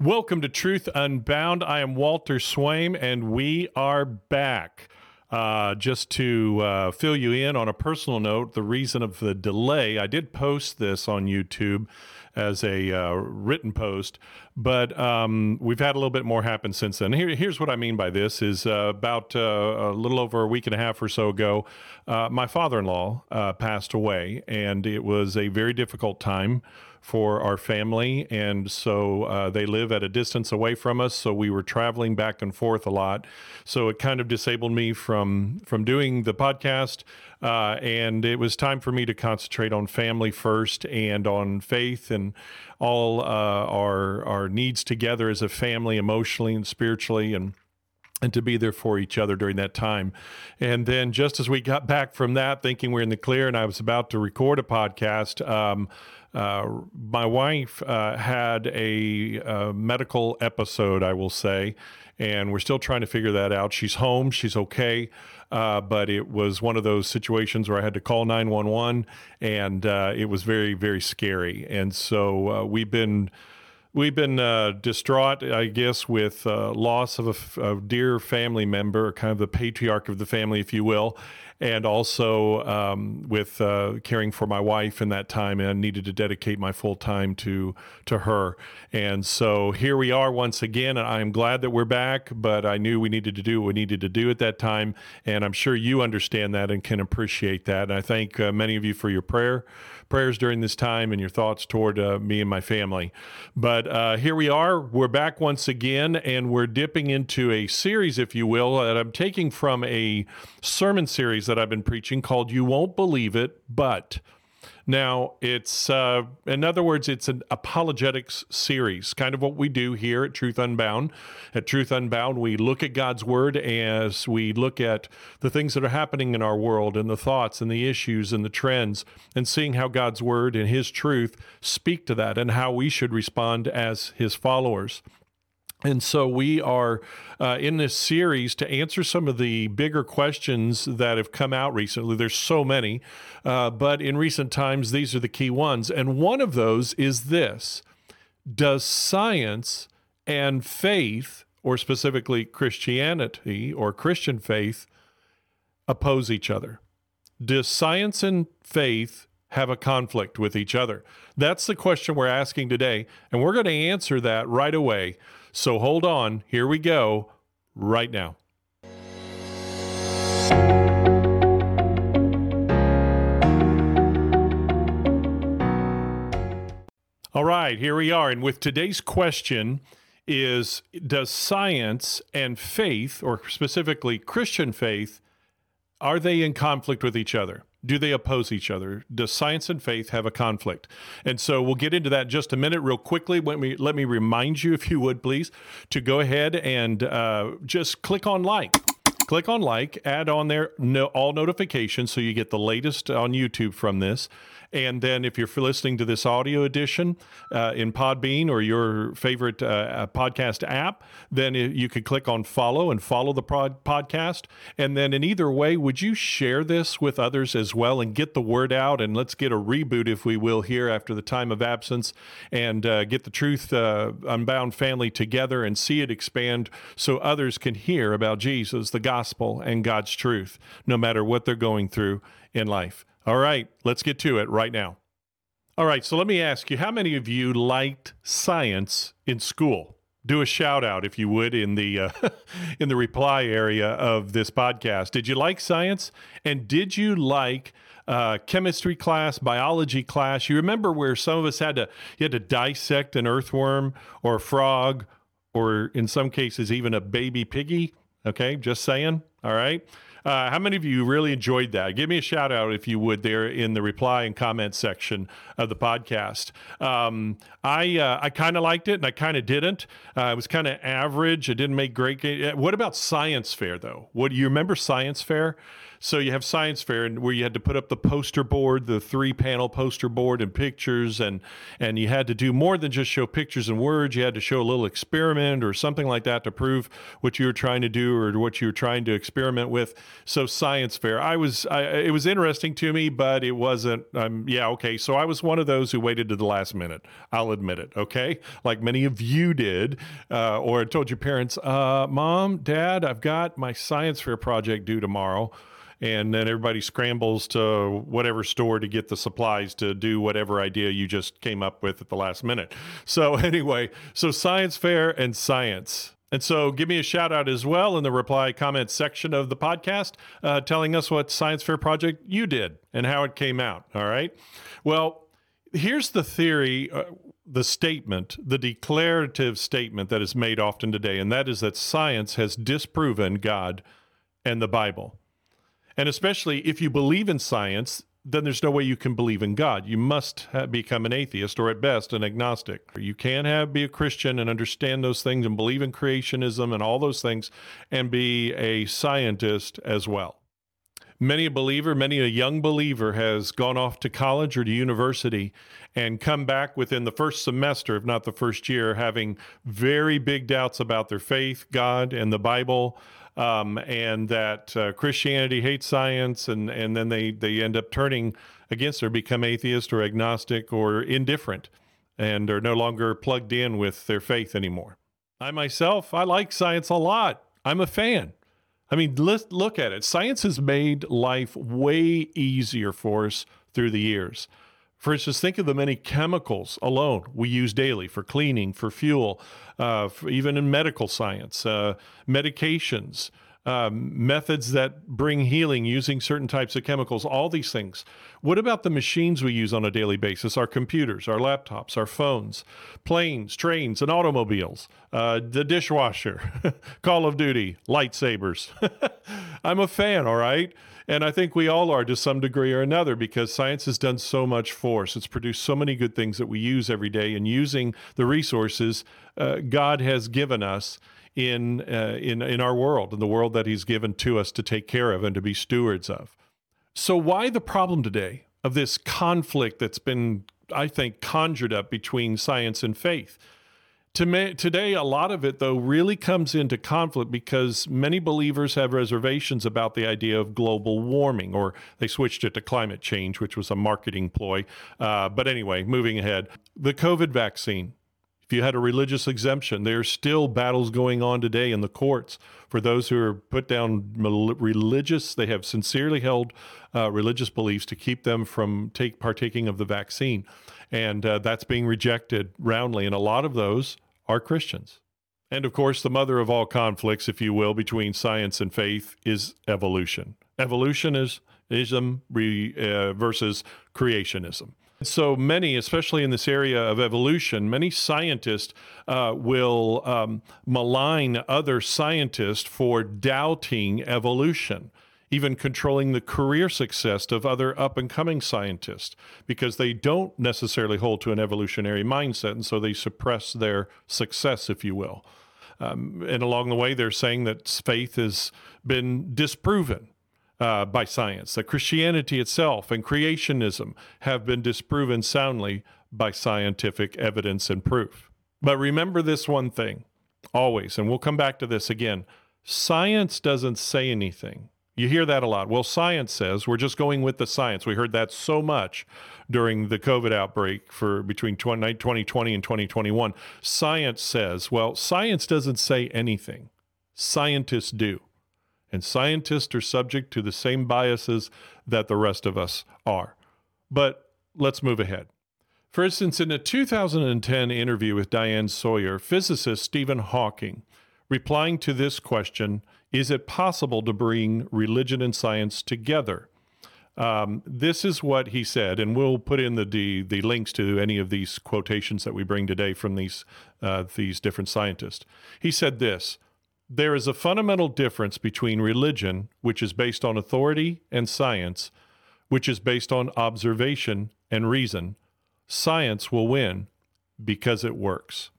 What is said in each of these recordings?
Welcome to Truth Unbound. I am Walter Swaim, and we are back. Uh, just to uh, fill you in on a personal note, the reason of the delay, I did post this on YouTube as a uh, written post, but um, we've had a little bit more happen since then. Here, here's what I mean by this: is uh, about uh, a little over a week and a half or so ago, uh, my father-in-law passed away, and it was a very difficult time for our family. And so uh, they live at a distance away from us. So we were traveling back and forth a lot. So it kind of disabled me from from doing the podcast. Uh, and it was time for me to concentrate on family first and on faith and all uh, our our needs together as a family, emotionally and spiritually, and and to be there for each other during that time. And then, just as we got back from that, thinking we're in the clear, and I was about to record a podcast. Um, uh, my wife uh, had a, medical episode, I will say, and we're still trying to figure that out. She's home, she's okay, uh, but it was one of those situations where I had to call 911, and uh, it was very, very scary. And so uh, we've been we've been uh, distraught, I guess, with uh, loss of a, a, dear family member, kind of the patriarch of the family, if you will, and also um, with uh, caring for my wife in that time, and needed to dedicate my full time to to her. And so here we are once again. and I am glad that we're back, but I knew we needed to do what we needed to do at that time, and I'm sure you understand that and can appreciate that. And I thank uh, many of you for your prayer prayers during this time and your thoughts toward uh, me and my family. But uh, here we are. We're back once again, and we're dipping into a series, if you will, that I'm taking from a sermon series that I've been preaching called You Won't Believe It, But. Now, it's, uh, in other words, it's an apologetics series, kind of what we do here at Truth Unbound. At Truth Unbound, we look at God's Word as we look at the things that are happening in our world and the thoughts and the issues and the trends, and seeing how God's Word and His truth speak to that and how we should respond as His followers. And so we are uh, in this series to answer some of the bigger questions that have come out recently. There's so many, uh, but in recent times, these are the key ones. And one of those is this Does science and faith, or specifically Christianity or Christian faith, oppose each other? Does science and faith have a conflict with each other? That's the question we're asking today. And we're going to answer that right away. So hold on. Here we go right now. All right, here we are. And with today's question is does science and faith or specifically Christian faith are they in conflict with each other? Do they oppose each other? Does science and faith have a conflict? And so we'll get into that in just a minute, real quickly. Let me let me remind you, if you would please, to go ahead and uh, just click on like. Click on like, add on there no, all notifications so you get the latest on YouTube from this. And then if you're listening to this audio edition uh, in Podbean or your favorite uh, podcast app, then you could click on follow and follow the pod- podcast. And then in either way, would you share this with others as well and get the word out? And let's get a reboot, if we will, here after the time of absence and uh, get the Truth uh, Unbound family together and see it expand so others can hear about Jesus, the gospel, and God's truth, no matter what they're going through in life. All right, let's get to it right now. All right, so let me ask you how many of you liked science in school? Do a shout out if you would in the uh, in the reply area of this podcast. Did you like science and did you like uh, chemistry class, biology class? You remember where some of us had to you had to dissect an earthworm or a frog or in some cases even a baby piggy, okay? Just saying. All right? Uh, how many of you really enjoyed that? Give me a shout out if you would there in the reply and comment section of the podcast. Um, I uh, I kind of liked it and I kind of didn't. Uh, it was kind of average. It didn't make great. What about science fair though? What do you remember science fair? So you have science fair and where you had to put up the poster board, the three panel poster board and pictures and and you had to do more than just show pictures and words. You had to show a little experiment or something like that to prove what you were trying to do or what you were trying to experiment with. So science fair. I was I, it was interesting to me, but it wasn't um yeah, okay. So I was one of those who waited to the last minute. I'll admit it, okay? Like many of you did uh, or told your parents, uh, "Mom, Dad, I've got my science fair project due tomorrow." And then everybody scrambles to whatever store to get the supplies to do whatever idea you just came up with at the last minute. So, anyway, so science fair and science. And so, give me a shout out as well in the reply comment section of the podcast, uh, telling us what science fair project you did and how it came out. All right. Well, here's the theory. Uh, the statement, the declarative statement that is made often today, and that is that science has disproven God and the Bible. And especially if you believe in science, then there's no way you can believe in God. You must have, become an atheist or at best an agnostic. You can have be a Christian and understand those things and believe in creationism and all those things and be a scientist as well. Many a believer, many a young believer has gone off to college or to university and come back within the first semester, if not the first year, having very big doubts about their faith, God, and the Bible um, and that uh, Christianity hates science, and and then they they end up turning against or become atheist or agnostic or indifferent, and are no longer plugged in with their faith anymore. I myself, I like science a lot. I'm a fan. I mean, let's look at it. Science has made life way easier for us through the years. For instance, think of the many chemicals alone we use daily for cleaning, for fuel, uh, for even in medical science, uh, medications, um, methods that bring healing using certain types of chemicals, all these things. What about the machines we use on a daily basis? Our computers, our laptops, our phones, planes, trains, and automobiles, uh, the dishwasher, Call of Duty, lightsabers. I'm a fan, all right? And I think we all are to some degree or another because science has done so much for us. It's produced so many good things that we use every day. And using the resources uh, God has given us in, uh, in, in our world, in the world that He's given to us to take care of and to be stewards of. So, why the problem today of this conflict that's been, I think, conjured up between science and faith? To today, a lot of it, though, really comes into conflict because many believers have reservations about the idea of global warming, or they switched it to climate change, which was a marketing ploy. Uh, but anyway, moving ahead, the COVID vaccine. If you had a religious exemption, there are still battles going on today in the courts for those who are put down religious. They have sincerely held uh, religious beliefs to keep them from take partaking of the vaccine, and uh, that's being rejected roundly. And a lot of those are Christians. And of course, the mother of all conflicts, if you will, between science and faith is evolution. Evolution is ism uh, versus creationism. So many, especially in this area of evolution, many scientists uh, will um, malign other scientists for doubting evolution, even controlling the career success of other up and coming scientists because they don't necessarily hold to an evolutionary mindset. And so they suppress their success, if you will. Um, and along the way, they're saying that faith has been disproven uh, by science, that Christianity itself and creationism have been disproven soundly by scientific evidence and proof. But remember this one thing always, and we'll come back to this again science doesn't say anything. You hear that a lot. Well, science says we're just going with the science. We heard that so much during the COVID outbreak for between 2020 and 2021. Science says, well, science doesn't say anything. Scientists do. And scientists are subject to the same biases that the rest of us are. But let's move ahead. For instance, in a 2010 interview with Diane Sawyer, physicist Stephen Hawking, replying to this question, is it possible to bring religion and science together? Um, this is what he said, and we'll put in the, the, the links to any of these quotations that we bring today from these uh, these different scientists. He said this: there is a fundamental difference between religion, which is based on authority, and science, which is based on observation and reason. Science will win because it works.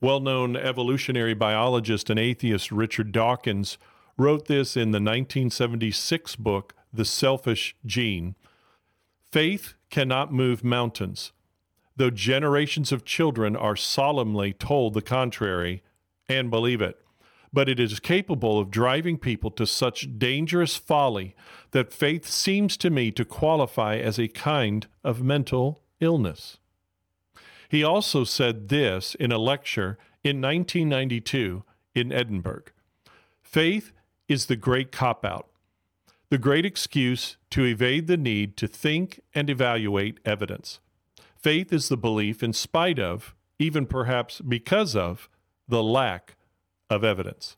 Well known evolutionary biologist and atheist Richard Dawkins wrote this in the 1976 book, The Selfish Gene. Faith cannot move mountains, though generations of children are solemnly told the contrary and believe it. But it is capable of driving people to such dangerous folly that faith seems to me to qualify as a kind of mental illness. He also said this in a lecture in 1992 in Edinburgh Faith is the great cop out, the great excuse to evade the need to think and evaluate evidence. Faith is the belief in spite of, even perhaps because of, the lack of evidence.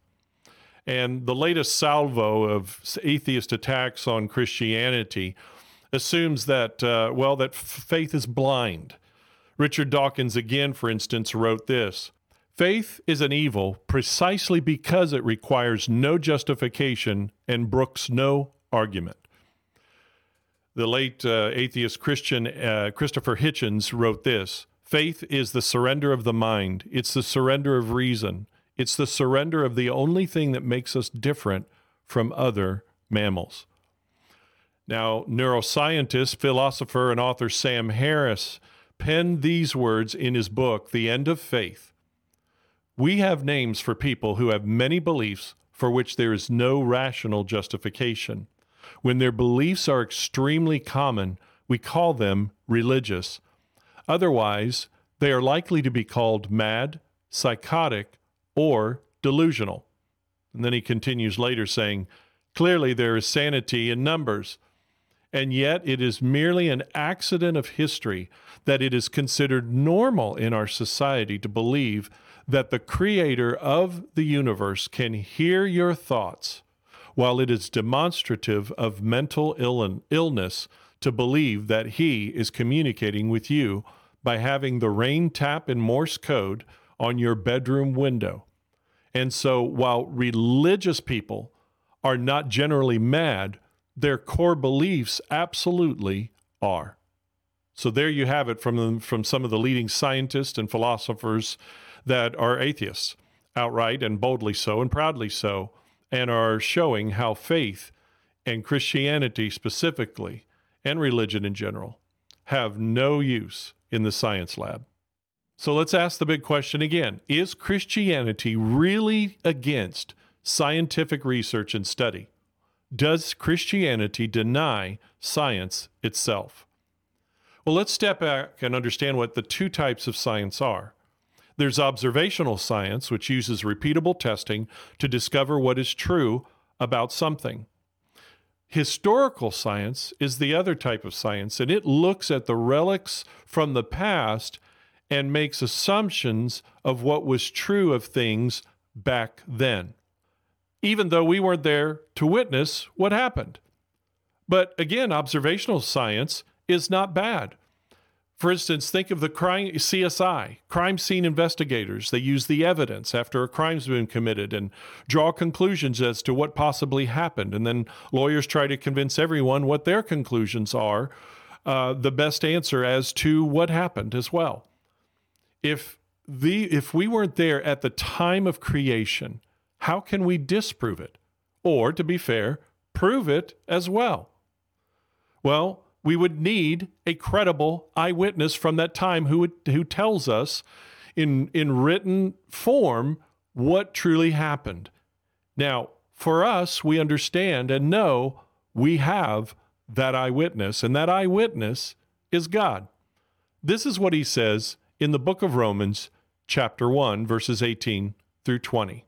And the latest salvo of atheist attacks on Christianity assumes that, uh, well, that faith is blind. Richard Dawkins, again, for instance, wrote this Faith is an evil precisely because it requires no justification and brooks no argument. The late uh, atheist Christian uh, Christopher Hitchens wrote this Faith is the surrender of the mind, it's the surrender of reason, it's the surrender of the only thing that makes us different from other mammals. Now, neuroscientist, philosopher, and author Sam Harris penned these words in his book, The End of Faith. We have names for people who have many beliefs for which there is no rational justification. When their beliefs are extremely common, we call them religious. Otherwise, they are likely to be called mad, psychotic, or delusional. And then he continues later saying, Clearly, there is sanity in numbers. And yet, it is merely an accident of history that it is considered normal in our society to believe that the creator of the universe can hear your thoughts, while it is demonstrative of mental Ill- illness to believe that he is communicating with you by having the rain tap in Morse code on your bedroom window. And so, while religious people are not generally mad, their core beliefs absolutely are. So there you have it from the, from some of the leading scientists and philosophers that are atheists, outright and boldly so and proudly so, and are showing how faith and Christianity specifically and religion in general have no use in the science lab. So let's ask the big question again Is Christianity really against scientific research and study? Does Christianity deny science itself? Well, let's step back and understand what the two types of science are. There's observational science, which uses repeatable testing to discover what is true about something. Historical science is the other type of science, and it looks at the relics from the past and makes assumptions of what was true of things back then, even though we weren't there to witness what happened. But again, observational science is not bad. For instance, think of the crime CSI, crime scene investigators. They use the evidence after a crime's been committed and draw conclusions as to what possibly happened. And then lawyers try to convince everyone what their conclusions are, uh, the best answer as to what happened as well. If the if we weren't there at the time of creation, how can we disprove it? Or to be fair, prove it as well? Well, we would need a credible eyewitness from that time who would, who tells us in in written form what truly happened. Now, for us, we understand and know we have that eyewitness, and that eyewitness is God. This is what he says in the book of Romans, chapter 1, verses 18 through 20.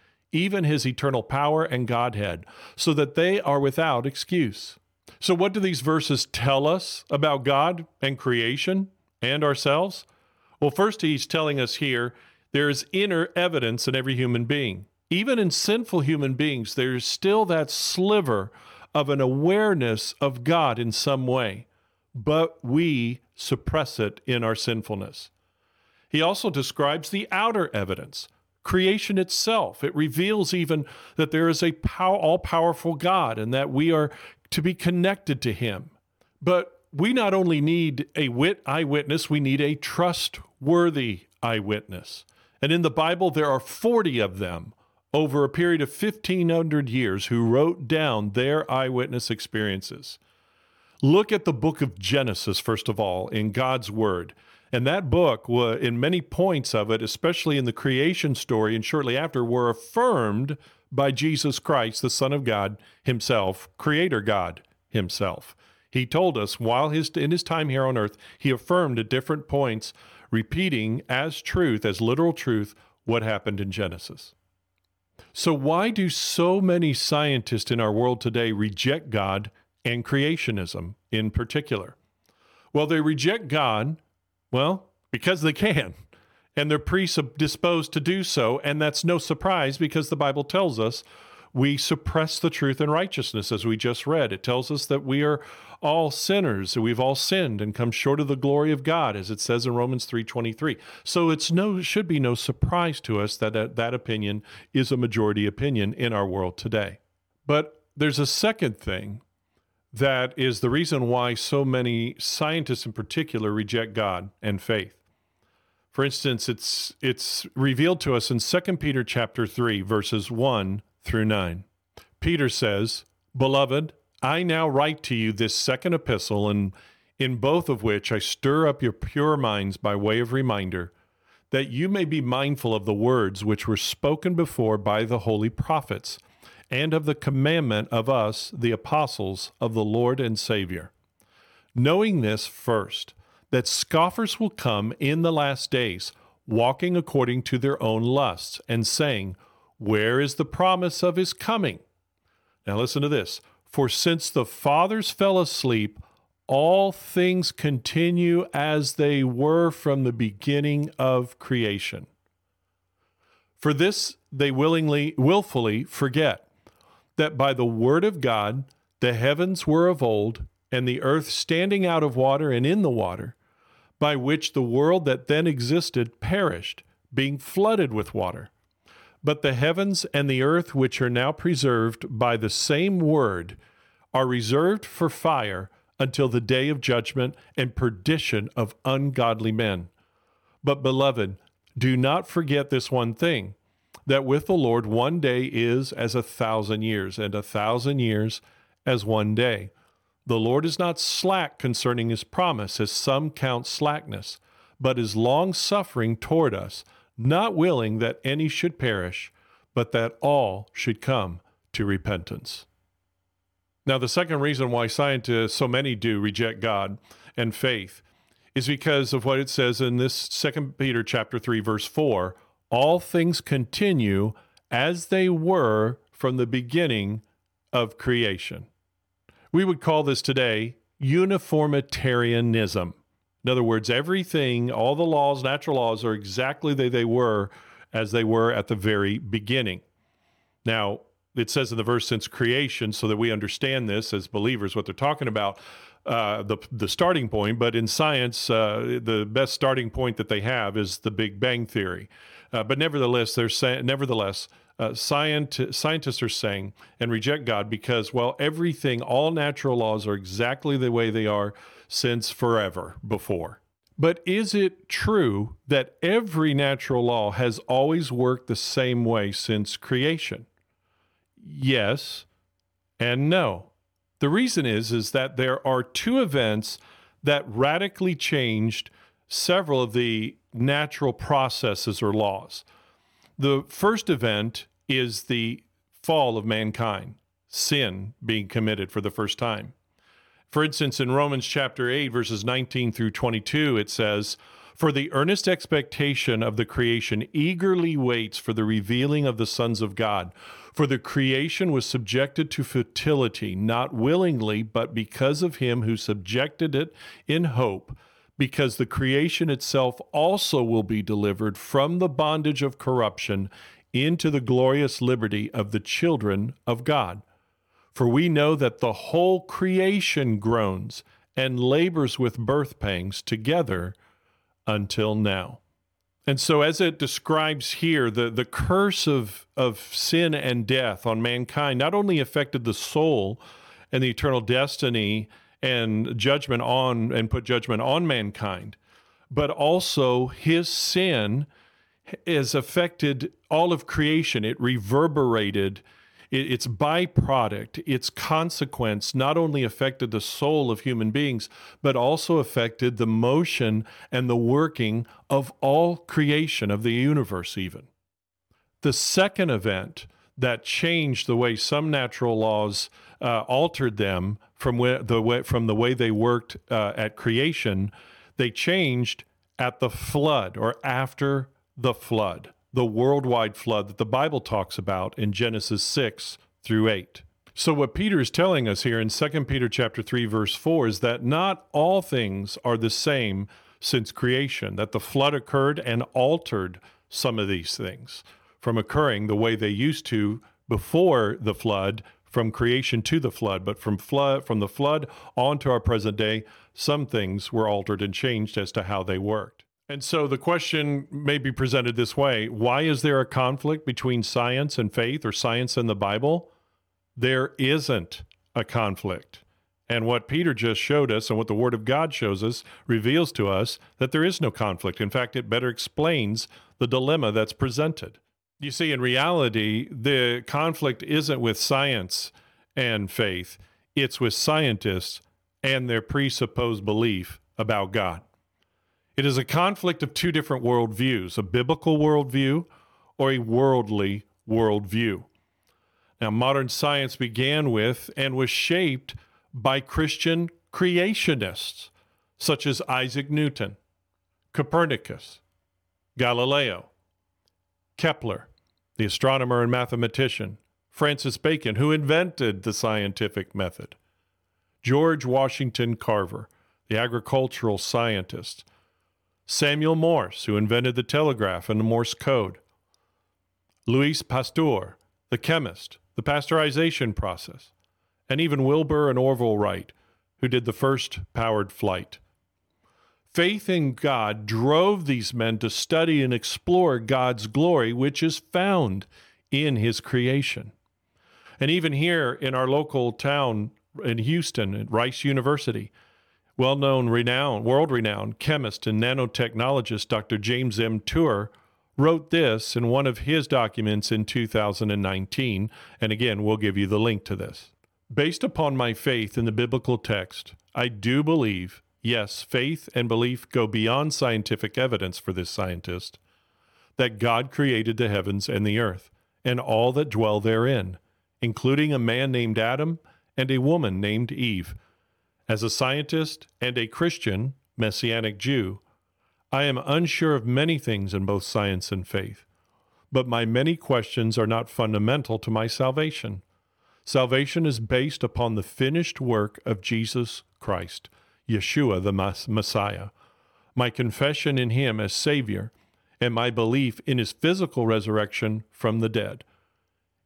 even his eternal power and Godhead, so that they are without excuse. So, what do these verses tell us about God and creation and ourselves? Well, first, he's telling us here there is inner evidence in every human being. Even in sinful human beings, there's still that sliver of an awareness of God in some way, but we suppress it in our sinfulness. He also describes the outer evidence, creation itself. It reveals even that there is a pow- all powerful God and that we are to be connected to Him. But we not only need a wit eyewitness, we need a trustworthy eyewitness. And in the Bible, there are 40 of them over a period of 1,500 years who wrote down their eyewitness experiences. Look at the book of Genesis, first of all, in God's Word. And that book, in many points of it, especially in the creation story and shortly after, were affirmed by Jesus Christ, the Son of God Himself, Creator God Himself. He told us while his in his time here on earth, he affirmed at different points, repeating as truth, as literal truth, what happened in Genesis. So why do so many scientists in our world today reject God and creationism in particular? Well, they reject God well, because they can. And they're predisposed to do so. And that's no surprise because the Bible tells us we suppress the truth and righteousness, as we just read. It tells us that we are all sinners, that we've all sinned and come short of the glory of God, as it says in Romans 3:23. So it's no should be no surprise to us that, that that opinion is a majority opinion in our world today. But there's a second thing that is the reason why so many scientists in particular reject God and faith. For instance, it's it's revealed to us in 2 Peter chapter 3 verses 1 through 9. Peter says, "Beloved, I now write to you this second epistle and in both of which I stir up your pure minds by way of reminder, that you may be mindful of the words which were spoken before by the holy prophets." And of the commandment of us, the apostles of the Lord and Savior. Knowing this first, that scoffers will come in the last days, walking according to their own lusts, and saying, Where is the promise of his coming? Now listen to this. For since the fathers fell asleep, all things continue as they were from the beginning of creation. For this they willingly, willfully forget that by the word of God the heavens were of old, and the earth standing out of water and in the water, by which the world that then existed perished, being flooded with water. But the heavens and the earth, which are now preserved by the same word, are reserved for fire until the day of judgment and perdition of ungodly men. But, beloved, do not forget this one thing that with the Lord one day is as a thousand years, and a thousand years as one day. The Lord is not slack concerning his promise, as some count slackness, but is long suffering toward us, not willing that any should perish, but that all should come to repentance. Now, the second reason why scientists, so many do, reject God and faith is because of what it says in this second Peter chapter 3 verse 4 all things continue as they were from the beginning of creation. We would call this today uniformitarianism. In other words, everything, all the laws, natural laws, are exactly the they were as they were at the very beginning. Now, it says in the verse since creation, so that we understand this as believers, what they're talking about, uh, the the starting point. But in science, uh, the best starting point that they have is the Big Bang theory. Uh, but nevertheless, they're saying, nevertheless, uh, scient- scientists are saying and reject God because, well, everything, all natural laws are exactly the way they are since forever before. But is it true that every natural law has always worked the same way since creation? Yes and no. The reason is is that there are two events that radically changed several of the natural processes or laws. The first event is the fall of mankind, sin being committed for the first time. For instance, in Romans chapter 8, verses 19 through 22, it says, For the earnest expectation of the creation eagerly waits for the revealing of the sons of God. For the creation was subjected to futility, not willingly, but because of him who subjected it in hope because the creation itself also will be delivered from the bondage of corruption into the glorious liberty of the children of God. For we know that the whole creation groans and labors with birth pangs together until now. And so, as it describes here, the, the curse of, of sin and death on mankind not only affected the soul and the eternal destiny and judgment on and put judgment on mankind, but also his sin has affected all of creation. It reverberated its byproduct, its consequence, not only affected the soul of human beings, but also affected the motion and the working of all creation of the universe, even. The second event that changed the way some natural laws uh, altered them from the way, from the way they worked uh, at creation, they changed at the flood or after the flood the worldwide flood that the Bible talks about in Genesis 6 through 8. So what Peter is telling us here in 2 Peter chapter 3 verse 4 is that not all things are the same since creation, that the flood occurred and altered some of these things from occurring the way they used to before the flood from creation to the flood, but from flood from the flood on to our present day, some things were altered and changed as to how they worked. And so the question may be presented this way Why is there a conflict between science and faith or science and the Bible? There isn't a conflict. And what Peter just showed us and what the Word of God shows us reveals to us that there is no conflict. In fact, it better explains the dilemma that's presented. You see, in reality, the conflict isn't with science and faith, it's with scientists and their presupposed belief about God. It is a conflict of two different worldviews a biblical worldview or a worldly worldview. Now, modern science began with and was shaped by Christian creationists such as Isaac Newton, Copernicus, Galileo, Kepler, the astronomer and mathematician, Francis Bacon, who invented the scientific method, George Washington Carver, the agricultural scientist, Samuel Morse, who invented the telegraph and the Morse code, Louis Pasteur, the chemist, the pasteurization process, and even Wilbur and Orville Wright, who did the first powered flight. Faith in God drove these men to study and explore God's glory, which is found in His creation. And even here in our local town in Houston, at Rice University, well known, renowned, world renowned chemist and nanotechnologist Dr. James M. Tour wrote this in one of his documents in 2019. And again, we'll give you the link to this. Based upon my faith in the biblical text, I do believe, yes, faith and belief go beyond scientific evidence for this scientist, that God created the heavens and the earth and all that dwell therein, including a man named Adam and a woman named Eve as a scientist and a Christian, Messianic Jew, I am unsure of many things in both science and faith, but my many questions are not fundamental to my salvation. Salvation is based upon the finished work of Jesus Christ, Yeshua the Messiah, my confession in Him as Savior, and my belief in His physical resurrection from the dead.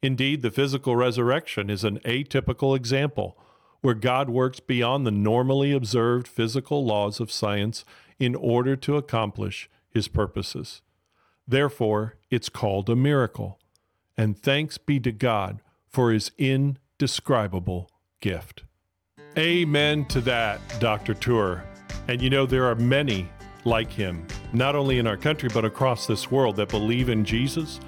Indeed, the physical resurrection is an atypical example where God works beyond the normally observed physical laws of science in order to accomplish his purposes. Therefore, it's called a miracle. And thanks be to God for his indescribable gift. Amen to that, Dr. Tour. And you know, there are many like him, not only in our country, but across this world that believe in Jesus,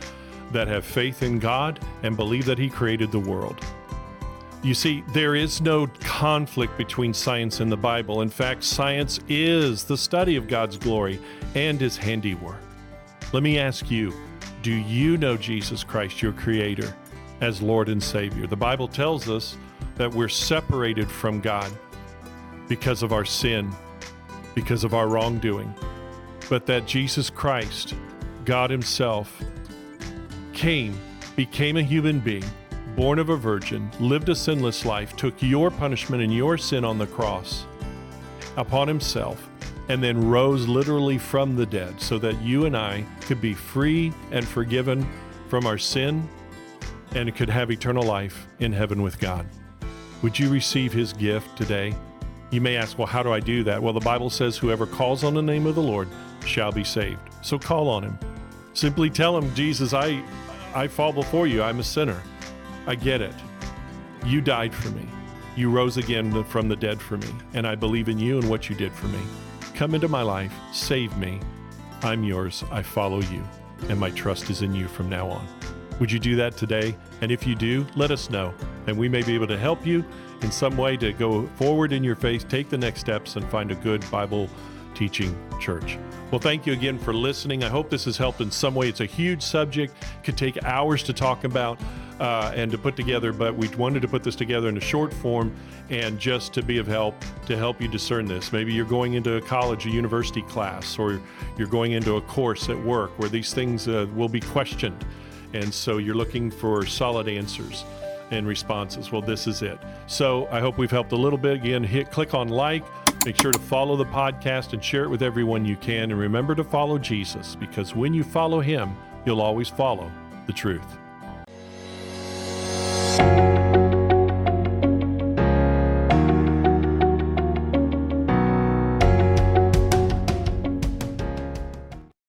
that have faith in God, and believe that he created the world. You see, there is no conflict between science and the Bible. In fact, science is the study of God's glory and his handiwork. Let me ask you do you know Jesus Christ, your Creator, as Lord and Savior? The Bible tells us that we're separated from God because of our sin, because of our wrongdoing, but that Jesus Christ, God Himself, came, became a human being born of a virgin, lived a sinless life, took your punishment and your sin on the cross upon himself, and then rose literally from the dead so that you and I could be free and forgiven from our sin and could have eternal life in heaven with God. Would you receive his gift today? You may ask, well, how do I do that? Well, the Bible says, whoever calls on the name of the Lord shall be saved. So call on him. Simply tell him, Jesus, I, I fall before you. I'm a sinner. I get it. You died for me. You rose again from the dead for me. And I believe in you and what you did for me. Come into my life. Save me. I'm yours. I follow you. And my trust is in you from now on. Would you do that today? And if you do, let us know. And we may be able to help you in some way to go forward in your faith, take the next steps, and find a good Bible teaching church. Well, thank you again for listening. I hope this has helped in some way. It's a huge subject, could take hours to talk about uh, and to put together, but we wanted to put this together in a short form and just to be of help to help you discern this. Maybe you're going into a college, a university class, or you're going into a course at work where these things uh, will be questioned. And so you're looking for solid answers and responses. Well, this is it. So I hope we've helped a little bit. Again, hit click on like. Make sure to follow the podcast and share it with everyone you can. And remember to follow Jesus because when you follow him, you'll always follow the truth.